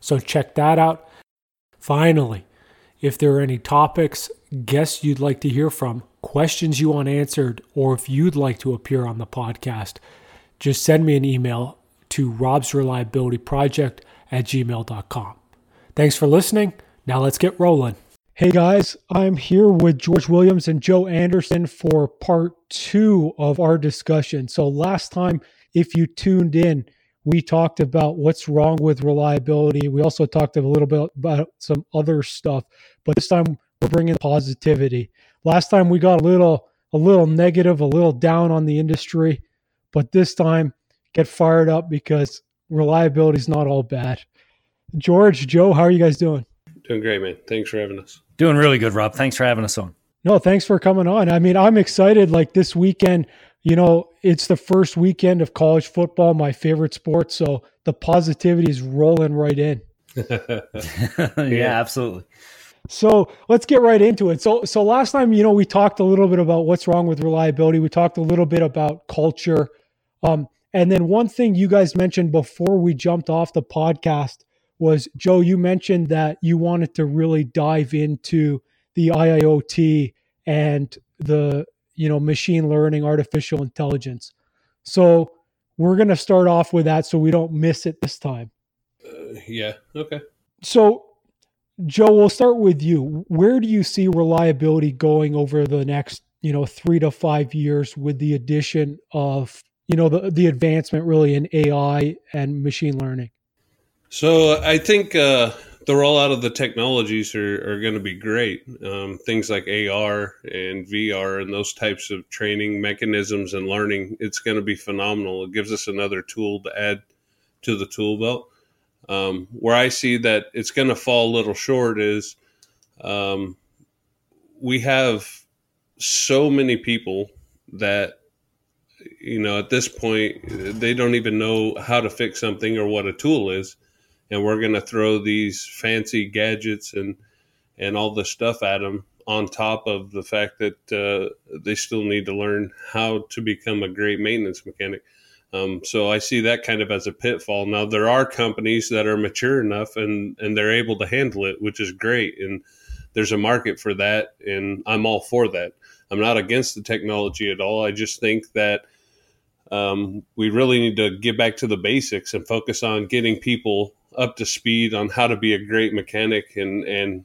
So check that out. Finally, if there are any topics, guests you'd like to hear from, questions you want answered, or if you'd like to appear on the podcast, just send me an email to robsreliabilityproject at gmail.com. Thanks for listening. Now let's get rolling. Hey guys, I'm here with George Williams and Joe Anderson for part two of our discussion. So, last time, if you tuned in, we talked about what's wrong with reliability. We also talked a little bit about some other stuff, but this time we're bringing positivity. Last time we got a little a little negative, a little down on the industry, but this time get fired up because reliability is not all bad. George, Joe, how are you guys doing? Doing great, man. Thanks for having us. Doing really good, Rob. Thanks for having us on. No, thanks for coming on. I mean, I'm excited. Like this weekend, you know, it's the first weekend of college football, my favorite sport. So the positivity is rolling right in. yeah, yeah, absolutely. So let's get right into it. So, so last time, you know, we talked a little bit about what's wrong with reliability. We talked a little bit about culture. Um, and then one thing you guys mentioned before we jumped off the podcast was Joe, you mentioned that you wanted to really dive into the IIoT and the you know machine learning artificial intelligence. So we're going to start off with that so we don't miss it this time. Uh, yeah okay. So joe we'll start with you. Where do you see reliability going over the next you know three to five years with the addition of you know the, the advancement really in ai and machine learning? So i think uh the rollout of the technologies are, are going to be great. Um, things like AR and VR and those types of training mechanisms and learning, it's going to be phenomenal. It gives us another tool to add to the tool belt. Um, where I see that it's going to fall a little short is um, we have so many people that you know at this point they don't even know how to fix something or what a tool is and we're going to throw these fancy gadgets and and all the stuff at them on top of the fact that uh, they still need to learn how to become a great maintenance mechanic. Um, so I see that kind of as a pitfall. Now there are companies that are mature enough and and they're able to handle it, which is great, and there's a market for that, and I'm all for that. I'm not against the technology at all. I just think that um, we really need to get back to the basics and focus on getting people up to speed on how to be a great mechanic and and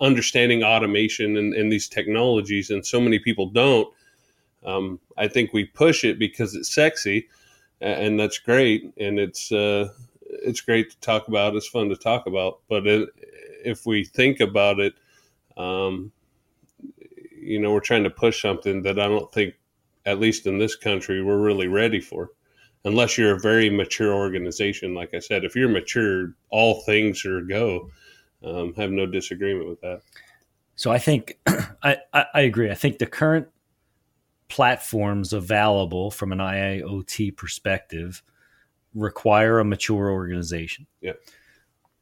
understanding automation and, and these technologies and so many people don't um, i think we push it because it's sexy and that's great and it's uh, it's great to talk about it's fun to talk about but it, if we think about it um, you know we're trying to push something that i don't think at least in this country we're really ready for unless you're a very mature organization. Like I said, if you're mature, all things are go. Um, have no disagreement with that. So I think I, I, I agree. I think the current platforms available from an IIoT perspective require a mature organization. Yeah.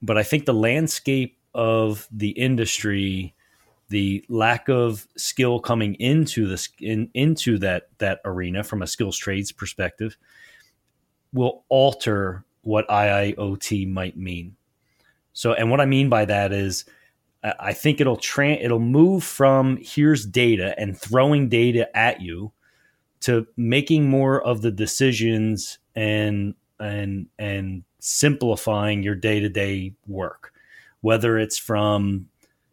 But I think the landscape of the industry, the lack of skill coming into this in, into that that arena from a skills trades perspective, will alter what IIoT might mean. So, and what I mean by that is, I think it'll tra- it'll move from here's data and throwing data at you to making more of the decisions and and and simplifying your day to day work. whether it's from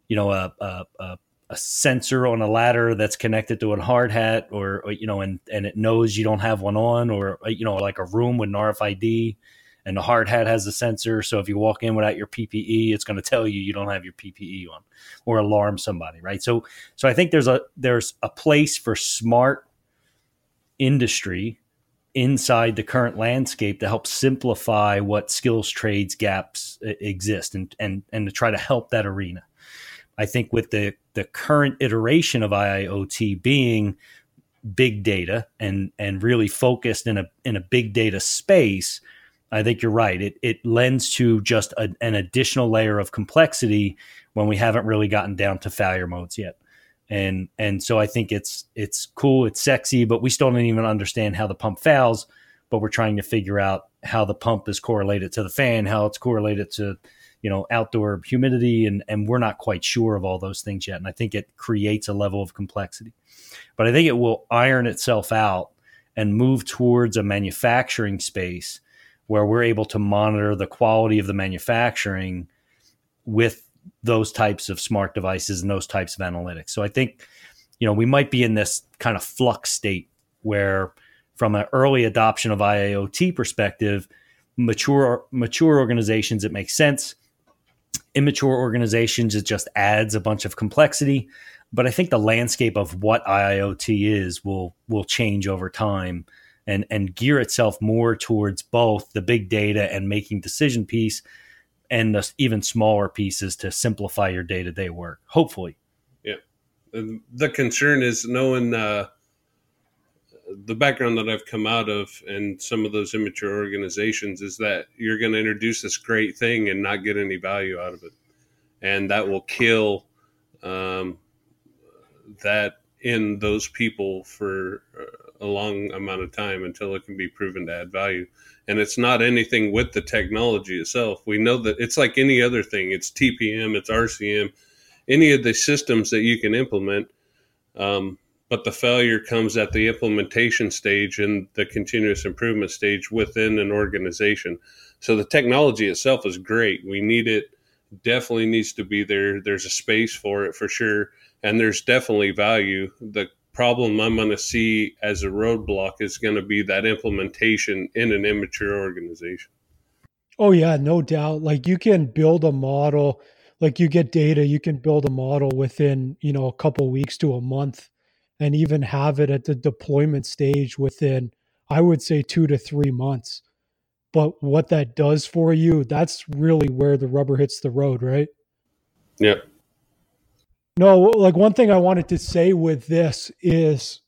you know a, a, a, a sensor on a ladder that's connected to a hard hat or, or, you know and and it knows you don't have one on or you know like a room with an RFID and the hard hat has a sensor so if you walk in without your PPE it's going to tell you you don't have your PPE on or alarm somebody right so so I think there's a there's a place for smart industry inside the current landscape to help simplify what skills trades gaps uh, exist and and and to try to help that arena. I think with the the current iteration of IIoT being big data and and really focused in a in a big data space, I think you're right. It it lends to just a, an additional layer of complexity when we haven't really gotten down to failure modes yet and and so I think it's it's cool, it's sexy, but we still don't even understand how the pump fails. But we're trying to figure out how the pump is correlated to the fan, how it's correlated to you know outdoor humidity, and and we're not quite sure of all those things yet. And I think it creates a level of complexity, but I think it will iron itself out and move towards a manufacturing space where we're able to monitor the quality of the manufacturing with those types of smart devices and those types of analytics. So I think, you know, we might be in this kind of flux state where from an early adoption of IIoT perspective, mature mature organizations it makes sense. Immature organizations it just adds a bunch of complexity. But I think the landscape of what IIoT is will will change over time and and gear itself more towards both the big data and making decision piece and the even smaller pieces to simplify your day to day work. Hopefully. Yeah. The concern is knowing uh, the background that I've come out of and some of those immature organizations is that you're going to introduce this great thing and not get any value out of it. And that will kill um, that in those people for a long amount of time until it can be proven to add value and it's not anything with the technology itself. We know that it's like any other thing. It's TPM, it's RCM, any of the systems that you can implement. Um, but the failure comes at the implementation stage and the continuous improvement stage within an organization. So the technology itself is great. We need it. Definitely needs to be there. There's a space for it for sure, and there's definitely value. The problem I'm going to see as a roadblock is going to be that implementation in an immature organization. Oh yeah, no doubt. Like you can build a model, like you get data, you can build a model within, you know, a couple weeks to a month and even have it at the deployment stage within I would say 2 to 3 months. But what that does for you, that's really where the rubber hits the road, right? Yep. No, like one thing I wanted to say with this is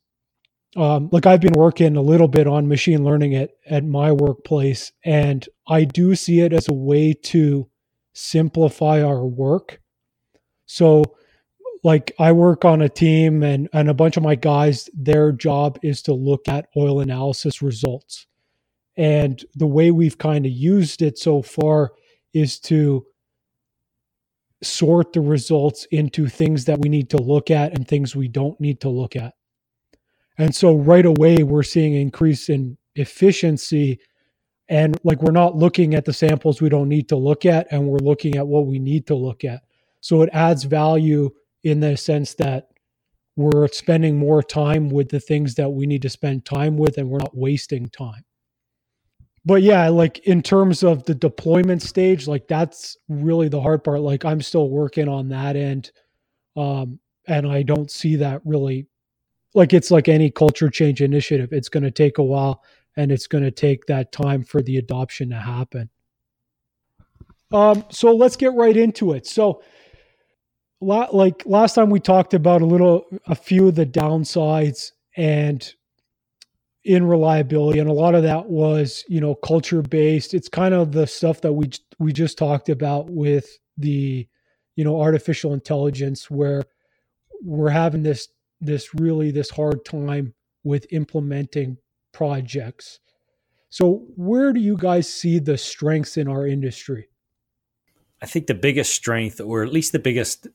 um, like I've been working a little bit on machine learning at, at my workplace, and I do see it as a way to simplify our work. So, like I work on a team, and and a bunch of my guys, their job is to look at oil analysis results, and the way we've kind of used it so far is to sort the results into things that we need to look at and things we don't need to look at. And so right away we're seeing increase in efficiency and like we're not looking at the samples we don't need to look at and we're looking at what we need to look at. So it adds value in the sense that we're spending more time with the things that we need to spend time with and we're not wasting time but yeah, like in terms of the deployment stage, like that's really the hard part. Like I'm still working on that end. Um, and I don't see that really like it's like any culture change initiative. It's going to take a while and it's going to take that time for the adoption to happen. Um, so let's get right into it. So, like last time we talked about a little, a few of the downsides and in reliability and a lot of that was you know culture based it's kind of the stuff that we we just talked about with the you know artificial intelligence where we're having this this really this hard time with implementing projects. So where do you guys see the strengths in our industry? I think the biggest strength or at least the biggest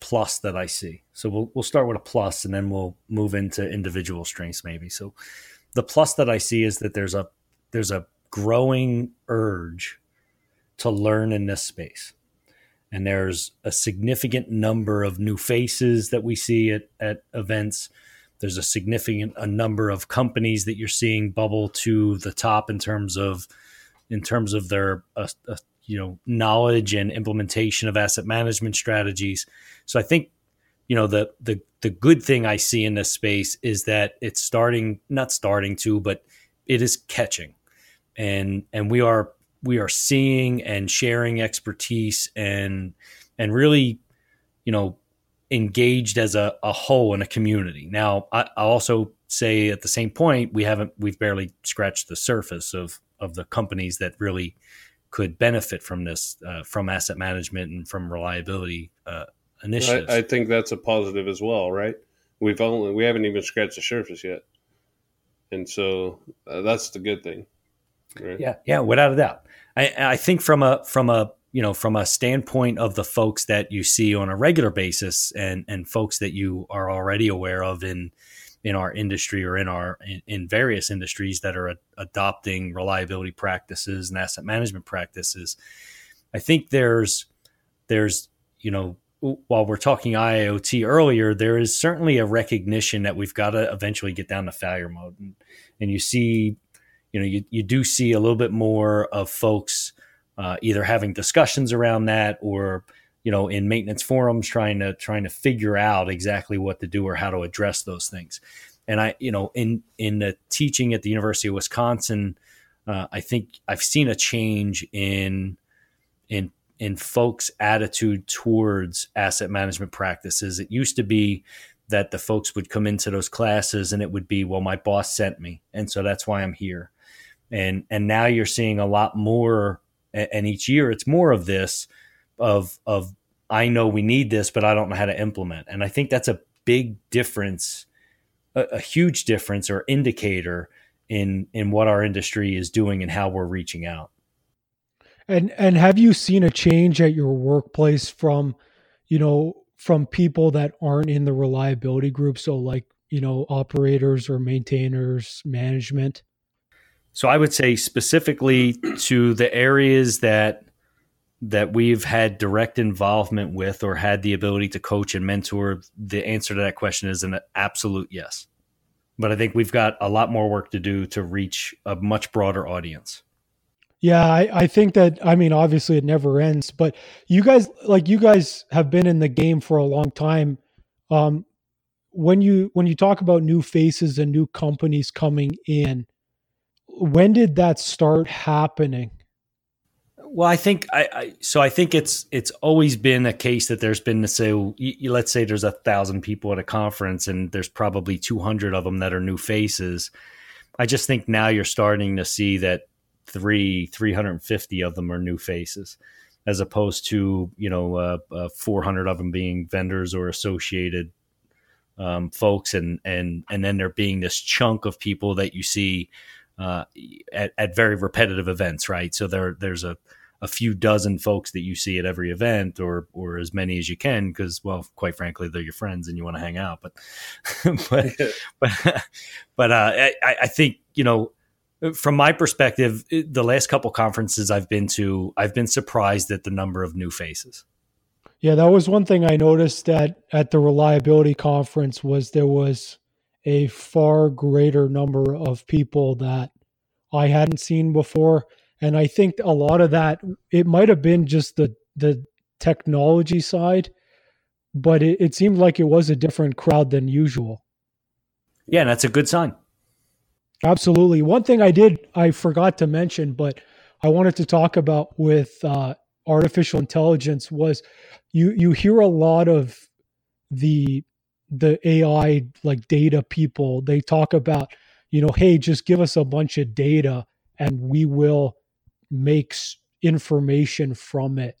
plus that i see so we'll, we'll start with a plus and then we'll move into individual strengths maybe so the plus that I see is that there's a there's a growing urge to learn in this space. and there's a significant number of new faces that we see at, at events. There's a significant a number of companies that you're seeing bubble to the top in terms of in terms of their uh, uh, you know knowledge and implementation of asset management strategies. So I think you know the the the good thing I see in this space is that it's starting not starting to, but it is catching, and and we are we are seeing and sharing expertise and and really you know engaged as a, a whole in a community now I, I also say at the same point we haven't we've barely scratched the surface of of the companies that really could benefit from this uh, from asset management and from reliability uh, initiatives. I, I think that's a positive as well right? We've only we haven't even scratched the surface yet. And so uh, that's the good thing right? yeah yeah without a doubt. I, I think from a from a you know from a standpoint of the folks that you see on a regular basis and and folks that you are already aware of in in our industry or in our in, in various industries that are a, adopting reliability practices and asset management practices i think there's there's you know while we're talking IoT earlier, there is certainly a recognition that we've got to eventually get down to failure mode. And, and you see you know, you, you do see a little bit more of folks uh, either having discussions around that or, you know, in maintenance forums trying to trying to figure out exactly what to do or how to address those things. And I, you know, in in the teaching at the University of Wisconsin, uh, I think I've seen a change in in in folks' attitude towards asset management practices. It used to be that the folks would come into those classes and it would be, well, my boss sent me, and so that's why I'm here and and now you're seeing a lot more and each year it's more of this of of I know we need this but I don't know how to implement. And I think that's a big difference a, a huge difference or indicator in in what our industry is doing and how we're reaching out. And and have you seen a change at your workplace from you know from people that aren't in the reliability group? So like you know operators or maintainers management? So I would say specifically to the areas that that we've had direct involvement with or had the ability to coach and mentor, the answer to that question is an absolute yes. But I think we've got a lot more work to do to reach a much broader audience. Yeah, I, I think that I mean obviously it never ends, but you guys like you guys have been in the game for a long time. Um, when you when you talk about new faces and new companies coming in, when did that start happening? Well, I think I, I, so. I think it's it's always been a case that there's been to say, let's say there's a thousand people at a conference, and there's probably 200 of them that are new faces. I just think now you're starting to see that three 350 of them are new faces, as opposed to you know uh, uh, 400 of them being vendors or associated um, folks, and and and then there being this chunk of people that you see uh, at, at very repetitive events, right? So there there's a a few dozen folks that you see at every event or or as many as you can because well quite frankly they're your friends and you want to hang out but but but, but uh, I, I think you know from my perspective the last couple conferences I've been to I've been surprised at the number of new faces yeah that was one thing I noticed at at the reliability conference was there was a far greater number of people that I hadn't seen before. And I think a lot of that, it might have been just the, the technology side, but it, it seemed like it was a different crowd than usual. Yeah, that's a good sign. Absolutely. One thing I did, I forgot to mention, but I wanted to talk about with uh, artificial intelligence was you you hear a lot of the the AI like data people, they talk about, you know, hey, just give us a bunch of data and we will make information from it.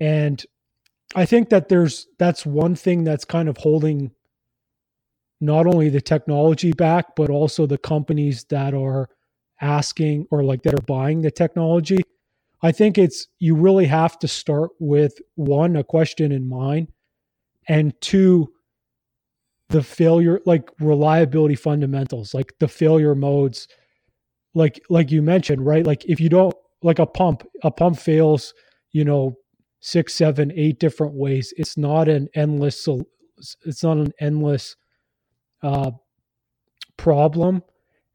And I think that there's that's one thing that's kind of holding not only the technology back, but also the companies that are asking or like that are buying the technology. I think it's you really have to start with one, a question in mind, and two, the failure like reliability fundamentals like the failure modes like like you mentioned right like if you don't like a pump a pump fails you know six, seven, eight different ways. It's not an endless. It's not an endless uh, problem,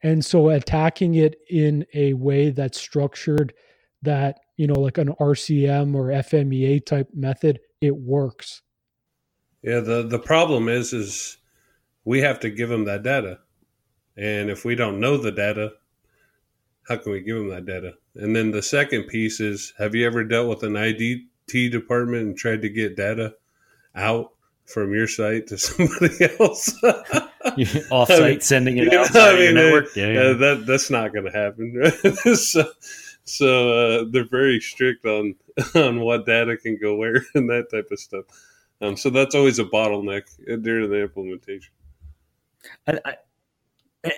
and so attacking it in a way that's structured, that you know, like an RCM or FMEA type method, it works. Yeah, the the problem is is we have to give them that data, and if we don't know the data, how can we give them that data? And then the second piece is, have you ever dealt with an IDT department and tried to get data out from your site to somebody else? Offsite I mean, sending it out I mean, network. Yeah, yeah. Uh, that that's not going to happen. so, so uh, they're very strict on on what data can go where and that type of stuff. Um, so that's always a bottleneck during the implementation. I, I,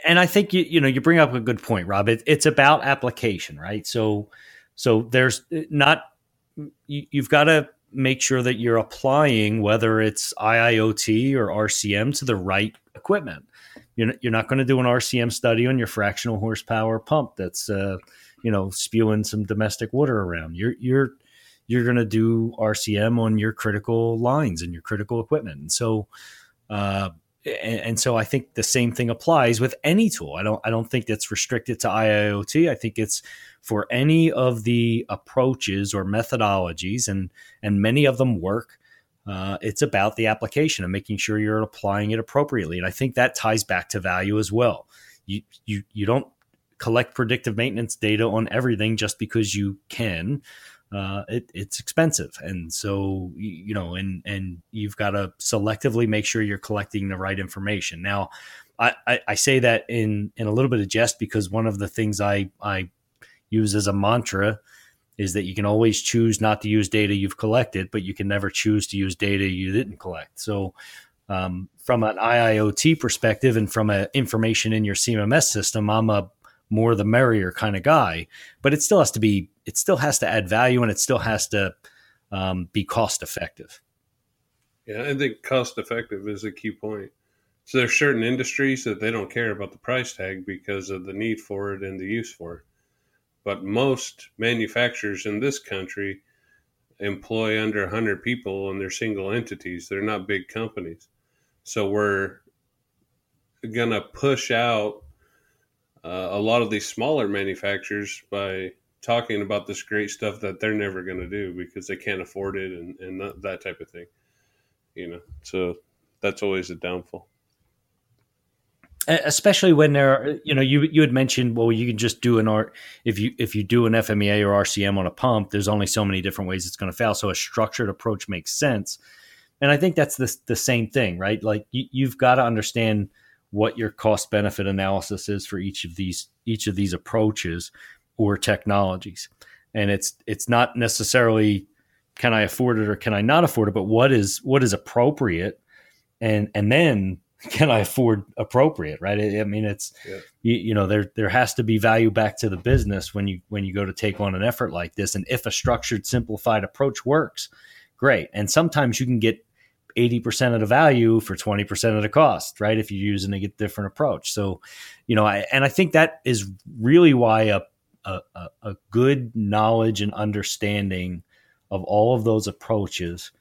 and I think you you know you bring up a good point, Rob. It, it's about application, right? So so there's not you, you've got to make sure that you're applying whether it's IIoT or RCM to the right equipment. You're, you're not going to do an RCM study on your fractional horsepower pump that's uh, you know spewing some domestic water around. You're you're you're going to do RCM on your critical lines and your critical equipment. And so uh, and, and, so I think the same thing applies with any tool. I don't I don't think it's restricted to IIoT. I think it's for any of the approaches or methodologies, and and many of them work. Uh, it's about the application and making sure you're applying it appropriately. And I think that ties back to value as well. You you you don't collect predictive maintenance data on everything just because you can uh, it, it's expensive, and so you know, and and you've got to selectively make sure you're collecting the right information. Now, I, I, I say that in in a little bit of jest because one of the things I I use as a mantra is that you can always choose not to use data you've collected, but you can never choose to use data you didn't collect. So, um, from an IIoT perspective and from an information in your CMMS system, I'm a more the merrier kind of guy, but it still has to be it still has to add value and it still has to um, be cost effective. Yeah, I think cost effective is a key point. So there's certain industries that they don't care about the price tag because of the need for it and the use for it. But most manufacturers in this country employ under 100 people and they're single entities. They're not big companies. So we're going to push out uh, a lot of these smaller manufacturers by talking about this great stuff that they're never going to do because they can't afford it and, and that, that type of thing you know? So that's always a downfall. Especially when there you know you you had mentioned well you can just do an art if you if you do an FMEA or RCM on a pump there's only so many different ways it's going to fail. So a structured approach makes sense. And I think that's the the same thing right? Like you, you've got to understand what your cost benefit analysis is for each of these each of these approaches or technologies. And it's it's not necessarily can i afford it or can i not afford it but what is what is appropriate? And and then can i afford appropriate right? I, I mean it's yeah. you, you, know there there has to be value back to the business when you when you go to take on an effort like this. And if a structured simplified approach works great. And sometimes you can get 80% of the value for 20% of the cost, right? If you're using a different approach. So, you know, I, and I think that is really why a, a, a good knowledge and understanding of all of those approaches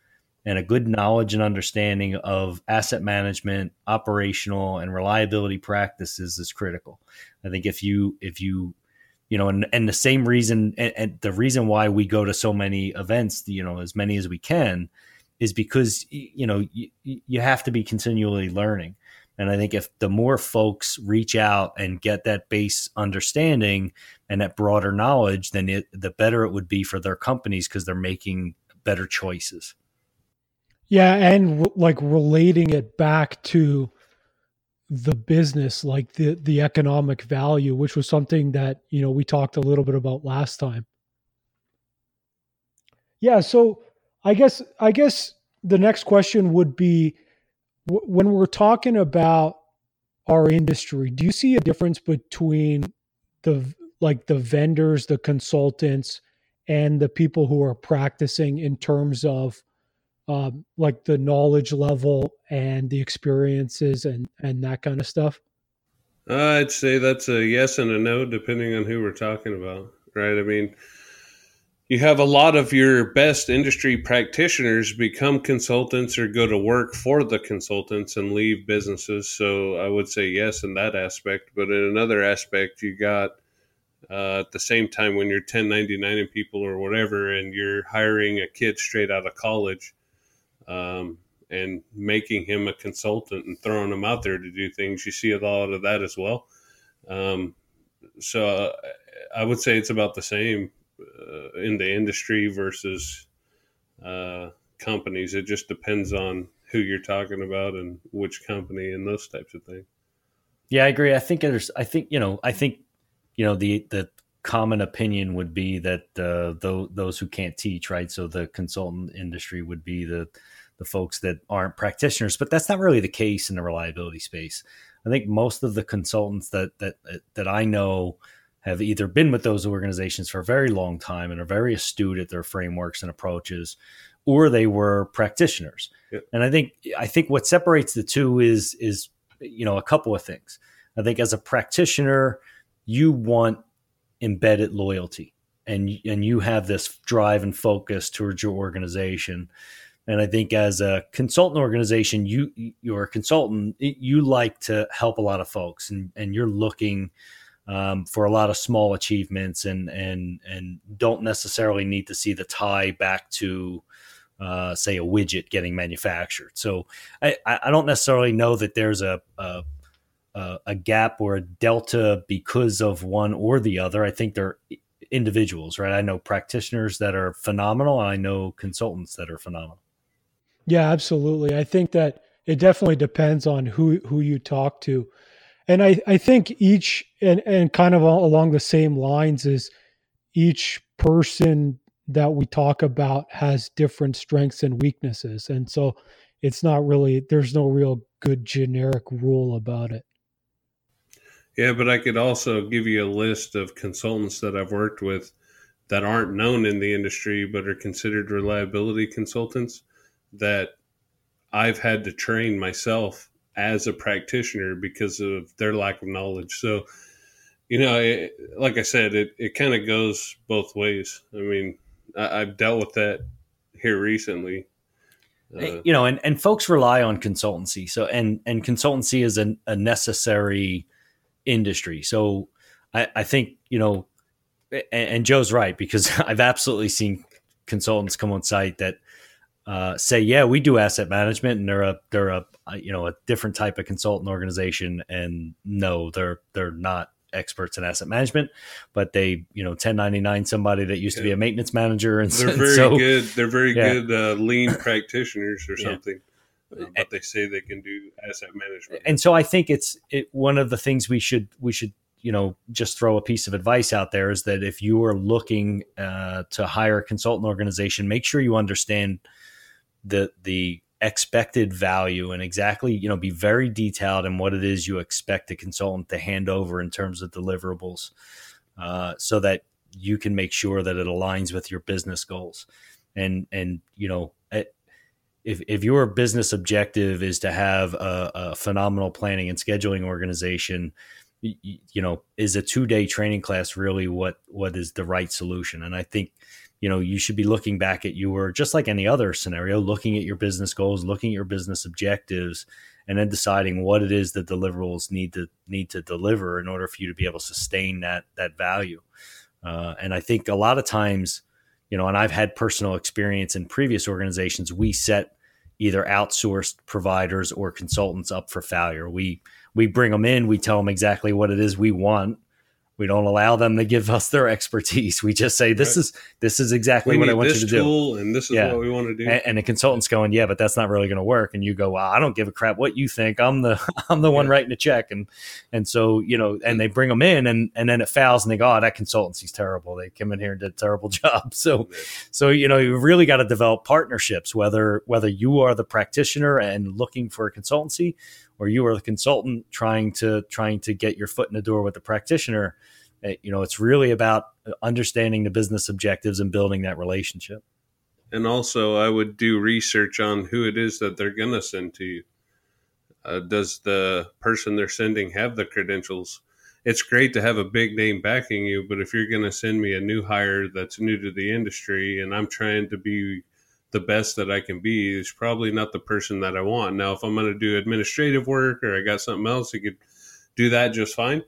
and a good knowledge and understanding of asset management, operational and reliability practices is critical. I think if you, if you, you know, and, and the same reason, and, and the reason why we go to so many events, you know, as many as we can, is because you know you, you have to be continually learning. And i think if the more folks reach out and get that base understanding and that broader knowledge then it, the better it would be for their companies because they're making better choices. Yeah and like relating it back to the business like the the economic value which was something that you know we talked a little bit about last time. Yeah so I guess I guess the next question would be when we're talking about our industry, do you see a difference between the like the vendors, the consultants, and the people who are practicing in terms of um, like the knowledge level and the experiences and and that kind of stuff? I'd say that's a yes and a no, depending on who we're talking about, right? I mean, you have a lot of your best industry practitioners become consultants or go to work for the consultants and leave businesses. So I would say yes in that aspect. But in another aspect, you got uh, at the same time when you're 1099 and people or whatever, and you're hiring a kid straight out of college um, and making him a consultant and throwing him out there to do things, you see a lot of that as well. Um, so uh, I would say it's about the same uh, in the industry versus uh, companies. It just depends on who you're talking about and which company and those types of things. Yeah, I agree. I think there's. I think you know. I think you know the the common opinion would be that uh, those those who can't teach, right? So the consultant industry would be the the folks that aren't practitioners, but that's not really the case in the reliability space. I think most of the consultants that that that I know have either been with those organizations for a very long time and are very astute at their frameworks and approaches, or they were practitioners. Yep. And I think I think what separates the two is is you know a couple of things. I think as a practitioner, you want embedded loyalty and and you have this drive and focus towards your organization. And I think as a consultant organization, you you're a consultant, you like to help a lot of folks and, and you're looking um, for a lot of small achievements and and and don't necessarily need to see the tie back to uh, say a widget getting manufactured. So I, I don't necessarily know that there's a, a a gap or a delta because of one or the other. I think they're individuals, right? I know practitioners that are phenomenal, and I know consultants that are phenomenal. Yeah, absolutely. I think that it definitely depends on who who you talk to and I, I think each and, and kind of along the same lines is each person that we talk about has different strengths and weaknesses. And so it's not really there's no real good generic rule about it. Yeah but i could also give you a list of consultants that i've worked with that aren't known in the industry but are considered reliability consultants that i've had to train myself as a practitioner because of their lack of knowledge. So, you know, it, like I said, it, it kind of goes both ways. I mean, I, have dealt with that here recently. Uh, you know, and, and folks rely on consultancy. So, and, and consultancy is a, a necessary industry. So I, I think, you know, and, and Joe's right, because I've absolutely seen consultants come on site that uh, say, yeah, we do asset management, and they're a they're a you know a different type of consultant organization, and no, they're they're not experts in asset management, but they you know 1099 somebody that used yeah. to be a maintenance manager, and they're very so, good. They're very yeah. good uh, lean practitioners or something. Yeah. Uh, but they say they can do asset management, and so I think it's it, one of the things we should we should you know just throw a piece of advice out there is that if you are looking uh, to hire a consultant organization, make sure you understand the the expected value and exactly you know be very detailed in what it is you expect a consultant to hand over in terms of deliverables uh, so that you can make sure that it aligns with your business goals. And and you know eh, if, if your business objective is to have a, a phenomenal planning and scheduling organization you, you know is a two day training class really what what is the right solution? And i think you know you should be looking back at your just like any other scenario looking at your business goals looking at your business objectives and then deciding what it is that deliverables need to need to deliver in order for you to be able to sustain that that value. Uh, and i think a lot of times you know and i've had personal experience in previous organizations we set either outsourced providers or consultants up for failure. We we bring them in we tell them exactly what it is we want we don't allow them to give us their expertise. We just say this right. is this is exactly we what I want you to do, and this is yeah. what we want to do. And, and, the consultant's going, yeah, but that's not really going to work. And you go, well, I don't give a crap what you think. I'm the I'm the yeah. one writing the check, and and so you know, and they bring them in, and and then it fails, and they go, oh, that consultancy's terrible. They come in here and did a terrible job. So so you know, you really got to develop partnerships, whether whether you are the practitioner and looking for a consultancy, or you are the consultant trying to trying to get your foot in the door with the practitioner eh, you know it's really about understanding the business objectives and building that relationship. And also i would do research on who it is that they're going to send to you. Uh, does the person they're sending have the credentials? It's great to have a big name backing you, but if you're going to send me a new hire that's new to the industry and I'm trying to be the best that I can be, is probably not the person that I want. Now, if I'm going to do administrative work or I got something else, I could do that just fine.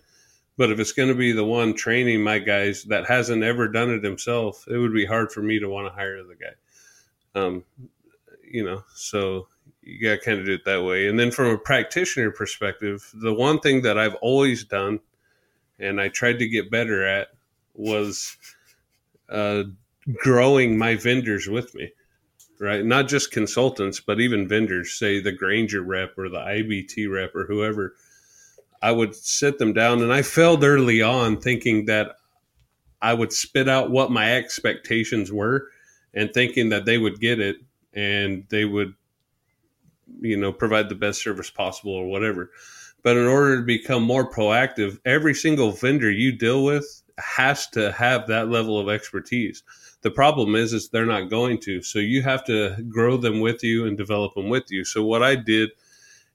But if it's going to be the one training my guys that hasn't ever done it himself, it would be hard for me to want to hire the guy. Um, you know, so you got to kind of do it that way. And then from a practitioner perspective, the one thing that I've always done and I tried to get better at was uh, growing my vendors with me, right? Not just consultants, but even vendors, say the Grainger rep or the IBT rep or whoever. I would sit them down, and I failed early on thinking that I would spit out what my expectations were and thinking that they would get it and they would, you know, provide the best service possible or whatever. But in order to become more proactive, every single vendor you deal with has to have that level of expertise. The problem is, is they're not going to. So you have to grow them with you and develop them with you. So what I did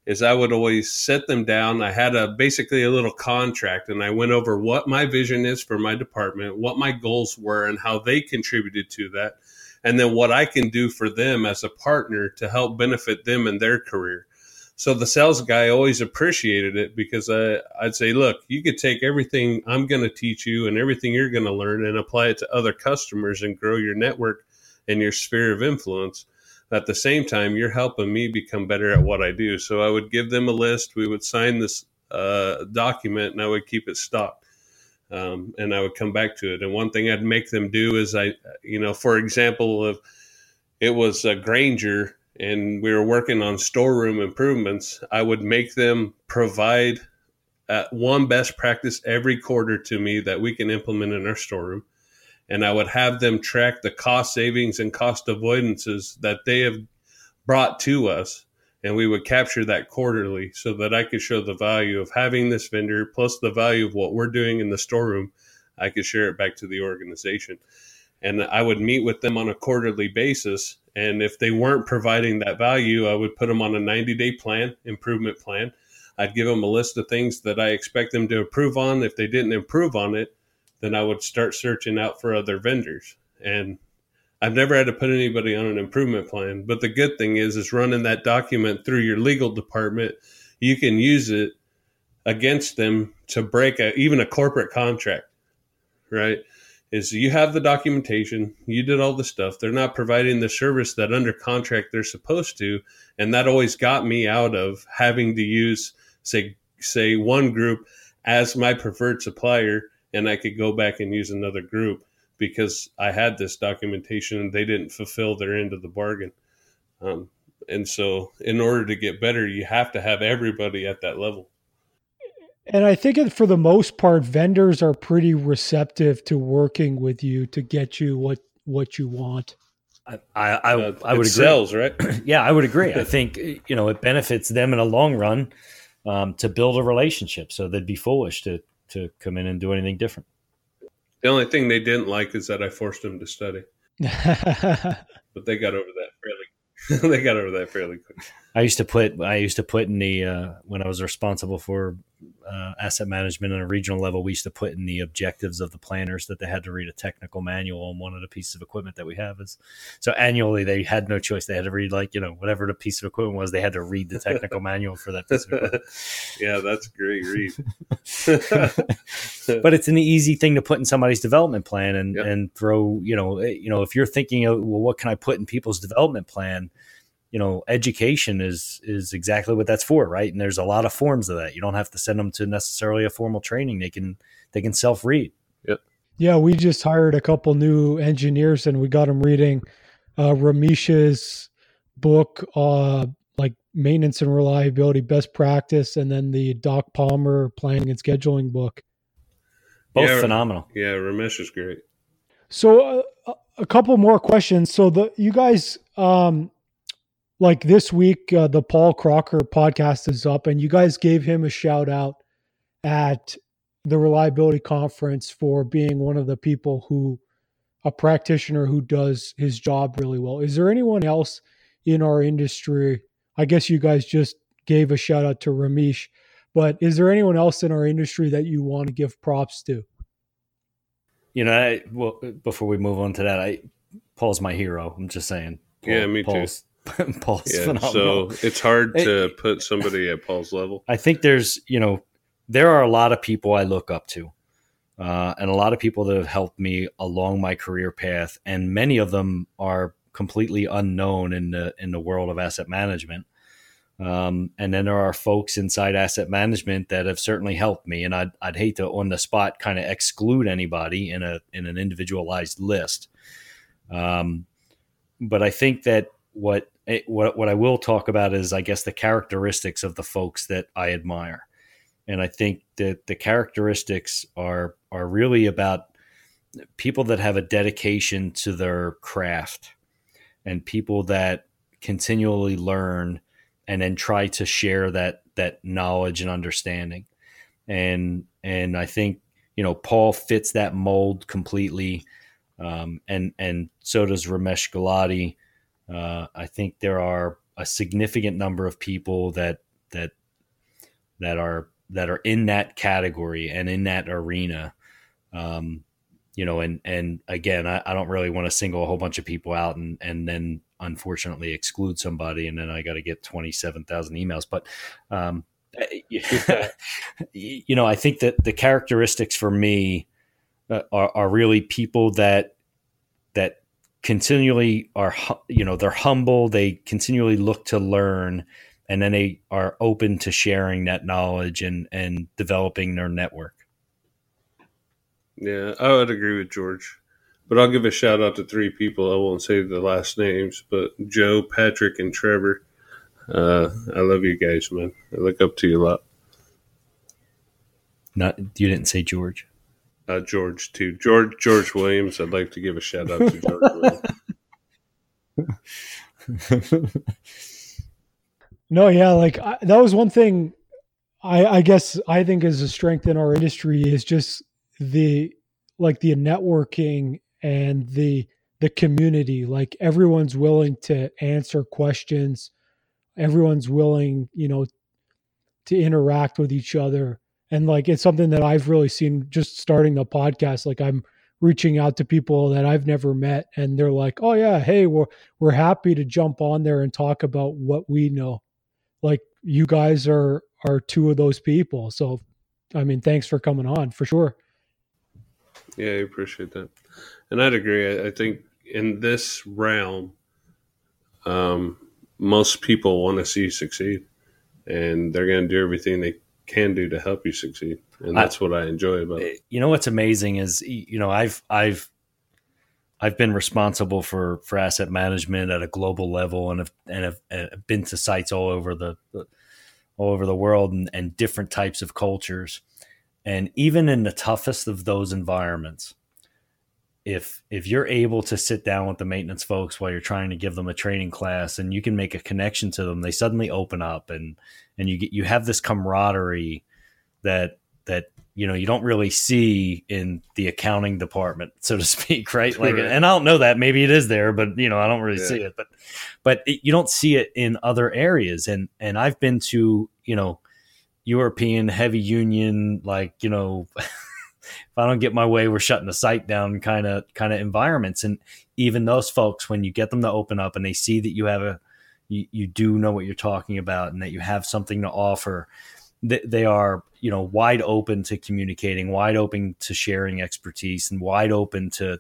is I would always set them down. I had a basically a little contract and I went over what my vision is for my department, what my goals were and how they contributed to that. And then what I can do for them as a partner to help benefit them in their career. So the sales guy always appreciated it because I, I'd say, look, you could take everything I'm going to teach you and everything you're going to learn and apply it to other customers and grow your network and your sphere of influence. At the same time, you're helping me become better at what I do. So I would give them a list. We would sign this uh, document and I would keep it stocked. Um, and I would come back to it. And one thing I'd make them do is I, you know, for example, if it was a Grainger and we were working on storeroom improvements, I would make them provide uh, one best practice every quarter to me that we can implement in our storeroom. And I would have them track the cost savings and cost avoidances that they have brought to us. And we would capture that quarterly so that I could show the value of having this vendor plus the value of what we're doing in the storeroom. I could share it back to the organization. And I would meet with them on a quarterly basis and if they weren't providing that value, I would put them on a 90 day plan, improvement plan. I'd give them a list of things that I expect them to improve on. If they didn't improve on it, then I would start searching out for other vendors. And I've never had to put anybody on an improvement plan. But the good thing is, is running that document through your legal department, you can use it against them to break a, even a corporate contract, right? Is you have the documentation, you did all the stuff. They're not providing the service that under contract they're supposed to, and that always got me out of having to use say say one group as my preferred supplier and I could go back and use another group because I had this documentation and they didn't fulfill their end of the bargain. Um, and so, in order to get better, you have to have everybody at that level. And I think for the most part, vendors are pretty receptive to working with you to get you what what you want. I I, I, uh, I would agree. Sells, right? yeah, I would agree. I think you know it benefits them in a long run um, to build a relationship. So they'd be foolish to to come in and do anything different. The only thing they didn't like is that I forced them to study, but they got over that fairly they got over that fairly quick. I used to put I used to put in the uh, when I was responsible for uh, asset management on a regional level. We used to put in the objectives of the planners that they had to read a technical manual on one of the pieces of equipment that we have. Is so annually they had no choice. They had to read like you know whatever the piece of equipment was. They had to read the technical manual for that piece of equipment. yeah, that's great read. but it's an easy thing to put in somebody's development plan and yep. and throw you know eh, you know if you're thinking of well what can I put in people's development plan you know education is is exactly what that's for right? And there's a lot of forms of that. You don't have to send them to necessarily a formal training. They can they can self read yep. Yeah we just hired a couple new engineers and we got them reading uh ramesh's book uh like maintenance and reliability best practice and then the doc palmer planning and scheduling book. Both yeah, phenomenal. yeah ramesh is great. So uh, a couple more questions. So the you guys um like this week, uh, the Paul Crocker podcast is up, and you guys gave him a shout out at the reliability conference for being one of the people who, a practitioner who does his job really well. Is there anyone else in our industry? I guess you guys just gave a shout out to Ramesh, but is there anyone else in our industry that you want to give props to? You know, I, well, before we move on to that, I Paul's my hero. I'm just saying. Paul, yeah, me Paul's, too. Paul's yeah, phenomenal. So it's hard to it, put somebody at Paul's level. I think there's, you know, there are a lot of people I look up to, uh, and a lot of people that have helped me along my career path, and many of them are completely unknown in the in the world of asset management. Um, and then there are folks inside asset management that have certainly helped me. And I'd, I'd hate to on the spot kind of exclude anybody in a in an individualized list. Um, but I think that what eh, what what I will talk about is I guess the characteristics of the folks that I admire. And I think that the characteristics are are really about people that have a dedication to their craft and people that continually learn and then try to share that that knowledge and understanding and and i think you know paul fits that mold completely um, and and so does ramesh gulati uh, i think there are a significant number of people that that that are that are in that category and in that arena um, you know and and again I, I don't really want to single a whole bunch of people out and and then unfortunately exclude somebody and then I got to get 27,000 emails. But, um, you know, I think that the characteristics for me uh, are, are really people that, that continually are, you know, they're humble. They continually look to learn and then they are open to sharing that knowledge and, and developing their network. Yeah, I would agree with George. But I'll give a shout out to three people. I won't say the last names, but Joe, Patrick, and Trevor. Uh, I love you guys, man. I look up to you a lot. Not you didn't say George. Uh, George too. George George Williams. I'd like to give a shout out to George Williams. no, yeah, like I, that was one thing. I, I guess I think is a strength in our industry is just the like the networking and the the community like everyone's willing to answer questions everyone's willing you know to interact with each other and like it's something that i've really seen just starting the podcast like i'm reaching out to people that i've never met and they're like oh yeah hey we're we're happy to jump on there and talk about what we know like you guys are are two of those people so i mean thanks for coming on for sure yeah i appreciate that and I'd agree. I, I think in this realm, um, most people want to see you succeed, and they're going to do everything they can do to help you succeed, and that's I, what I enjoy about it. You know what's amazing is you know I've I've I've been responsible for for asset management at a global level, and have and have, and have been to sites all over the, the all over the world and, and different types of cultures, and even in the toughest of those environments if if you're able to sit down with the maintenance folks while you're trying to give them a training class and you can make a connection to them they suddenly open up and and you get you have this camaraderie that that you know you don't really see in the accounting department so to speak right like right. and i don't know that maybe it is there but you know i don't really yeah. see it but but it, you don't see it in other areas and and i've been to you know european heavy union like you know if I don't get my way, we're shutting the site down kind of kind of environments. And even those folks, when you get them to open up and they see that you have a you, you do know what you're talking about and that you have something to offer, they, they are you know wide open to communicating, wide open to sharing expertise, and wide open to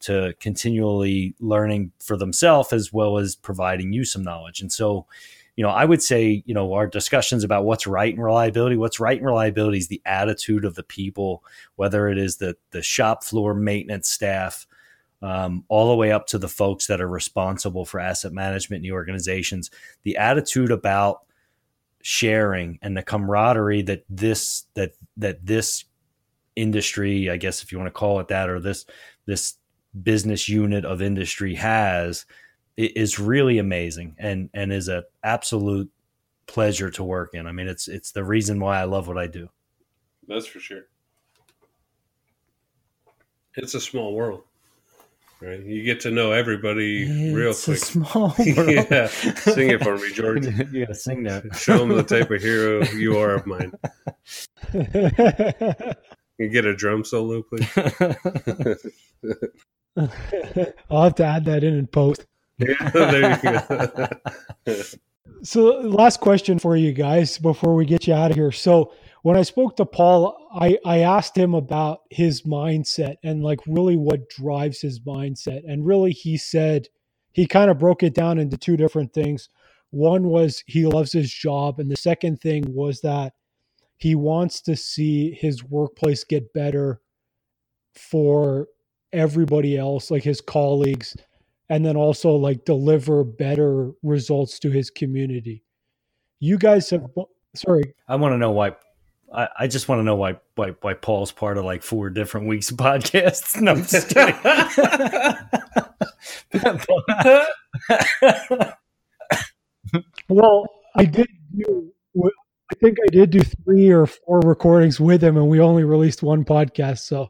to continually learning for themselves as well as providing you some knowledge. And so you know, I would say, you know, our discussions about what's right and reliability, what's right and reliability is the attitude of the people, whether it is the the shop floor maintenance staff, um, all the way up to the folks that are responsible for asset management in the organizations. The attitude about sharing and the camaraderie that this that that this industry, I guess if you want to call it that, or this this business unit of industry has is really amazing and and is an absolute pleasure to work in. I mean, it's it's the reason why I love what I do. That's for sure. It's a small world. Right, you get to know everybody it's real a quick. small world. yeah, sing it for me, George. you gotta sing that. Show them the type of hero you are of mine. Can you get a drum solo, please. I'll have to add that in in post. There you go. So, last question for you guys before we get you out of here. So, when I spoke to Paul, I, I asked him about his mindset and like really what drives his mindset. And really, he said he kind of broke it down into two different things. One was he loves his job, and the second thing was that he wants to see his workplace get better for everybody else, like his colleagues, and then also like deliver better results to his community. You guys have, sorry, I want to know why. I, I just want to know why, why why Paul's part of like four different weeks of podcasts. No, I'm just kidding. well, I did do, I think I did do three or four recordings with him, and we only released one podcast. So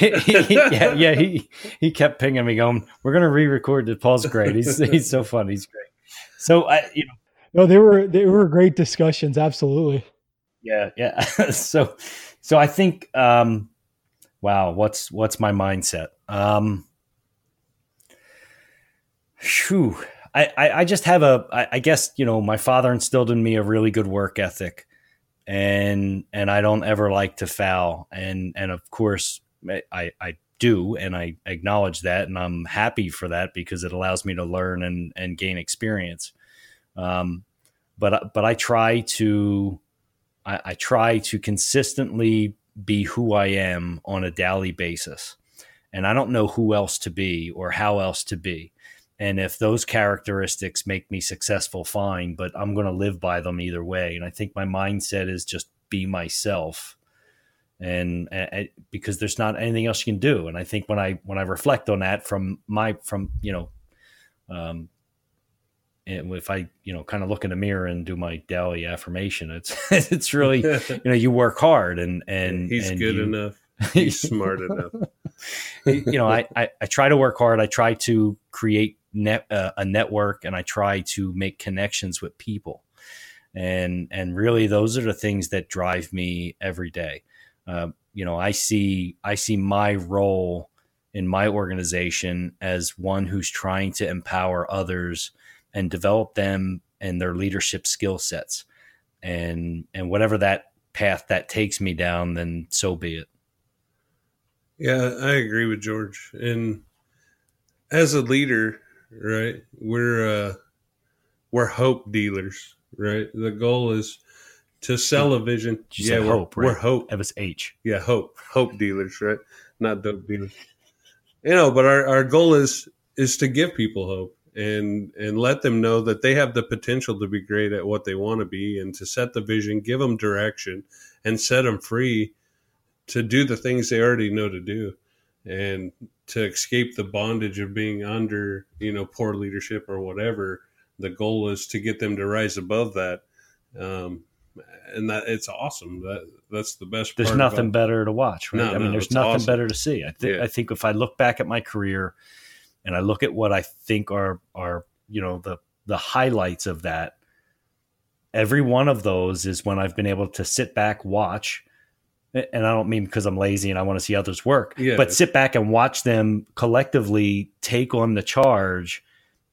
yeah, yeah. He he kept pinging me, going, "We're gonna re-record this. Paul's great. He's he's so fun. He's great." So I, you know, no, they were they were great discussions. Absolutely. Yeah, yeah. so, so I think, um, wow, what's what's my mindset? Um, whew, I, I I just have a I, I guess you know my father instilled in me a really good work ethic, and and I don't ever like to foul, and and of course I I do, and I acknowledge that, and I'm happy for that because it allows me to learn and and gain experience. Um, but but I try to I, I try to consistently be who I am on a daily basis. And I don't know who else to be or how else to be. And if those characteristics make me successful, fine, but I'm going to live by them either way. And I think my mindset is just be myself. And, and because there's not anything else you can do. And I think when I, when I reflect on that from my, from, you know, um, if I, you know, kind of look in the mirror and do my daily affirmation, it's it's really, you know, you work hard and and he's and good you, enough. He's smart enough. You know, I, I, I try to work hard. I try to create net uh, a network, and I try to make connections with people, and and really those are the things that drive me every day. Uh, you know, I see I see my role in my organization as one who's trying to empower others and develop them and their leadership skill sets. And and whatever that path that takes me down then so be it. Yeah i agree with george. And as a leader right we're uh we're hope dealers right? The goal is to sell a vision. Yeah we're, hope right? we're hope. It was h. Yeah hope. Hope dealers right? Not dope dealers. You know but our, our goal is is to give people hope and and let them know that they have the potential to be great at what they want to be and to set the vision give them direction and set them free to do the things they already know to do and to escape the bondage of being under you know poor leadership or whatever the goal is to get them to rise above that. Um, and that it's awesome that that's the best there's nothing about, better to watch right no, i mean no, there's nothing awesome. better to see I, th- Yeah. I think if i look back at my career and I look at what I think are are you know the the highlights of that. Every one of those is when I've been able to sit back, watch, and I don't mean because I'm lazy and I want to see others work, Yeah. but sit back and watch them collectively take on the charge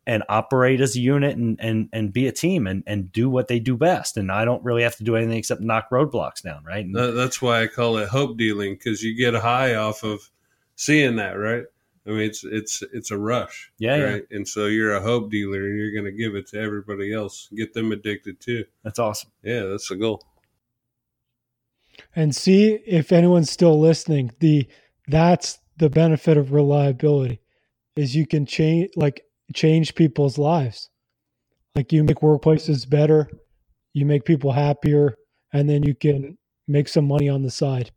and operate as a unit and and and be a team and and do what they do best. And I don't really have to do anything except knock roadblocks down, right? And that's why I call it hope dealing because you get high off of seeing that, right? I mean, it's it's it's a rush, Yeah, yeah. And so you're a hope dealer, and you're going to give it to everybody else, get them addicted too. that's awesome. Yeah, that's the goal. and see if anyone's still listening the that's the benefit of reliability is you can change like change people's lives like you make workplaces better you make people happier and then you can make some money on the side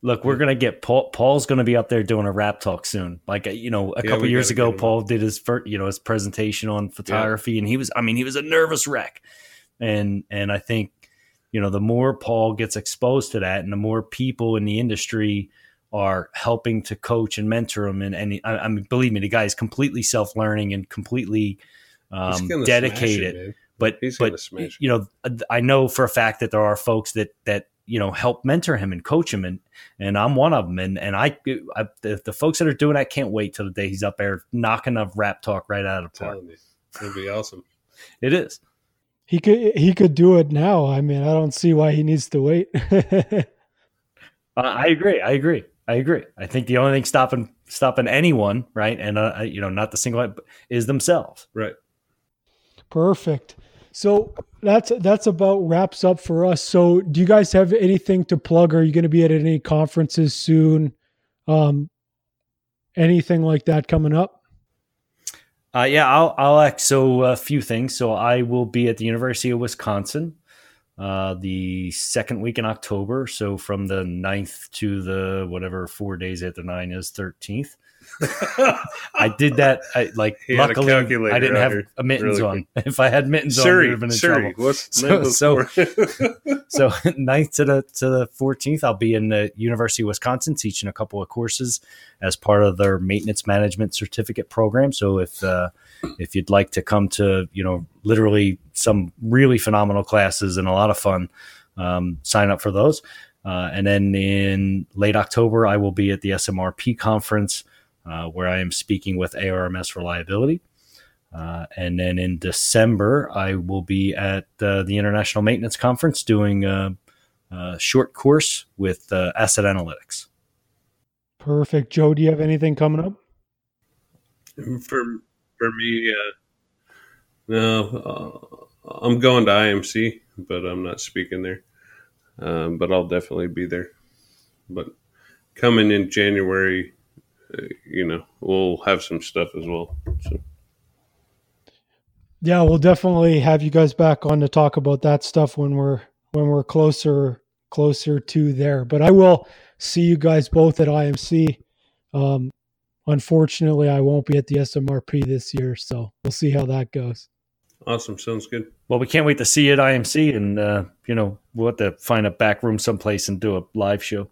Look, we're gonna get Paul. Paul's gonna be up there doing a rap talk soon. Like uh, you know, a Yeah, couple years ago, Paul did his first, you know, his presentation on photography, and he was, I mean, he was a nervous wreck. And and I think, you know, the more Paul gets exposed to that, and the more people in the industry are helping to coach and mentor him. And, and I, I mean, believe me, the guy is completely self learning and completely um, dedicated. It, but He's but you know, I know for a fact that there are folks that that you know help mentor him and coach him, and and I'm one of them. And and I, I the, the folks that are doing that can't wait till the day he's up there knocking a rap talk right out of the park. It'd be awesome. It is. He could he could do it now. I mean, I don't see why he needs to wait. I agree. I agree. I agree. I think the only thing stopping stopping anyone, right, and uh, you know, not the single, is themselves. Right. Perfect. So that's that's about wraps up for us. So, do you guys have anything to plug? Are you going to be at any conferences soon? Um, anything like that coming up? Uh, yeah, I'll I'll so a few things. So I will be at the University of Wisconsin uh, the second week in October. So from the 9th to the whatever four days after nine is 13th. I did that. I like he luckily I didn't have a mittens really on. If I had mittens on, I would have been in trouble. What's so so, so 9th to the to the 14th, I'll be in the University of Wisconsin teaching a couple of courses as part of their maintenance management certificate program. So if uh, if you'd like to come to you know literally some really phenomenal classes and a lot of fun, um, sign up for those. Uh, and then in late October, I will be at the SMRP conference uh, where I am speaking with ARMS Reliability. Uh, and then in December, I will be at uh, the International Maintenance Conference doing a, a short course with uh, asset analytics. Perfect. Joe, do you have anything coming up? For for me, uh, no, uh, I'm going to IMC, but I'm not speaking there. Um, but I'll definitely be there. But coming in January, uh, you know, we'll have some stuff as well. So. Yeah, we'll definitely have you guys back on to talk about that stuff when we're when we're closer closer to there. But I will see you guys both at IMC. Um, unfortunately, I won't be at the SMRP this year, so we'll see how that goes. Awesome, sounds good. Well, we can't wait to see you at IMC, and uh, you know we'll have to find a back room someplace and do a live show.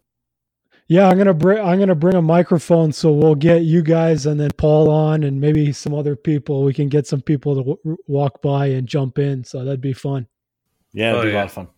Yeah, I'm gonna bring I'm gonna bring a microphone, so we'll get you guys and then Paul on, and maybe some other people. We can get some people to w- walk by and jump in, so that'd be fun. Yeah, it'd oh, be yeah. a lot of fun.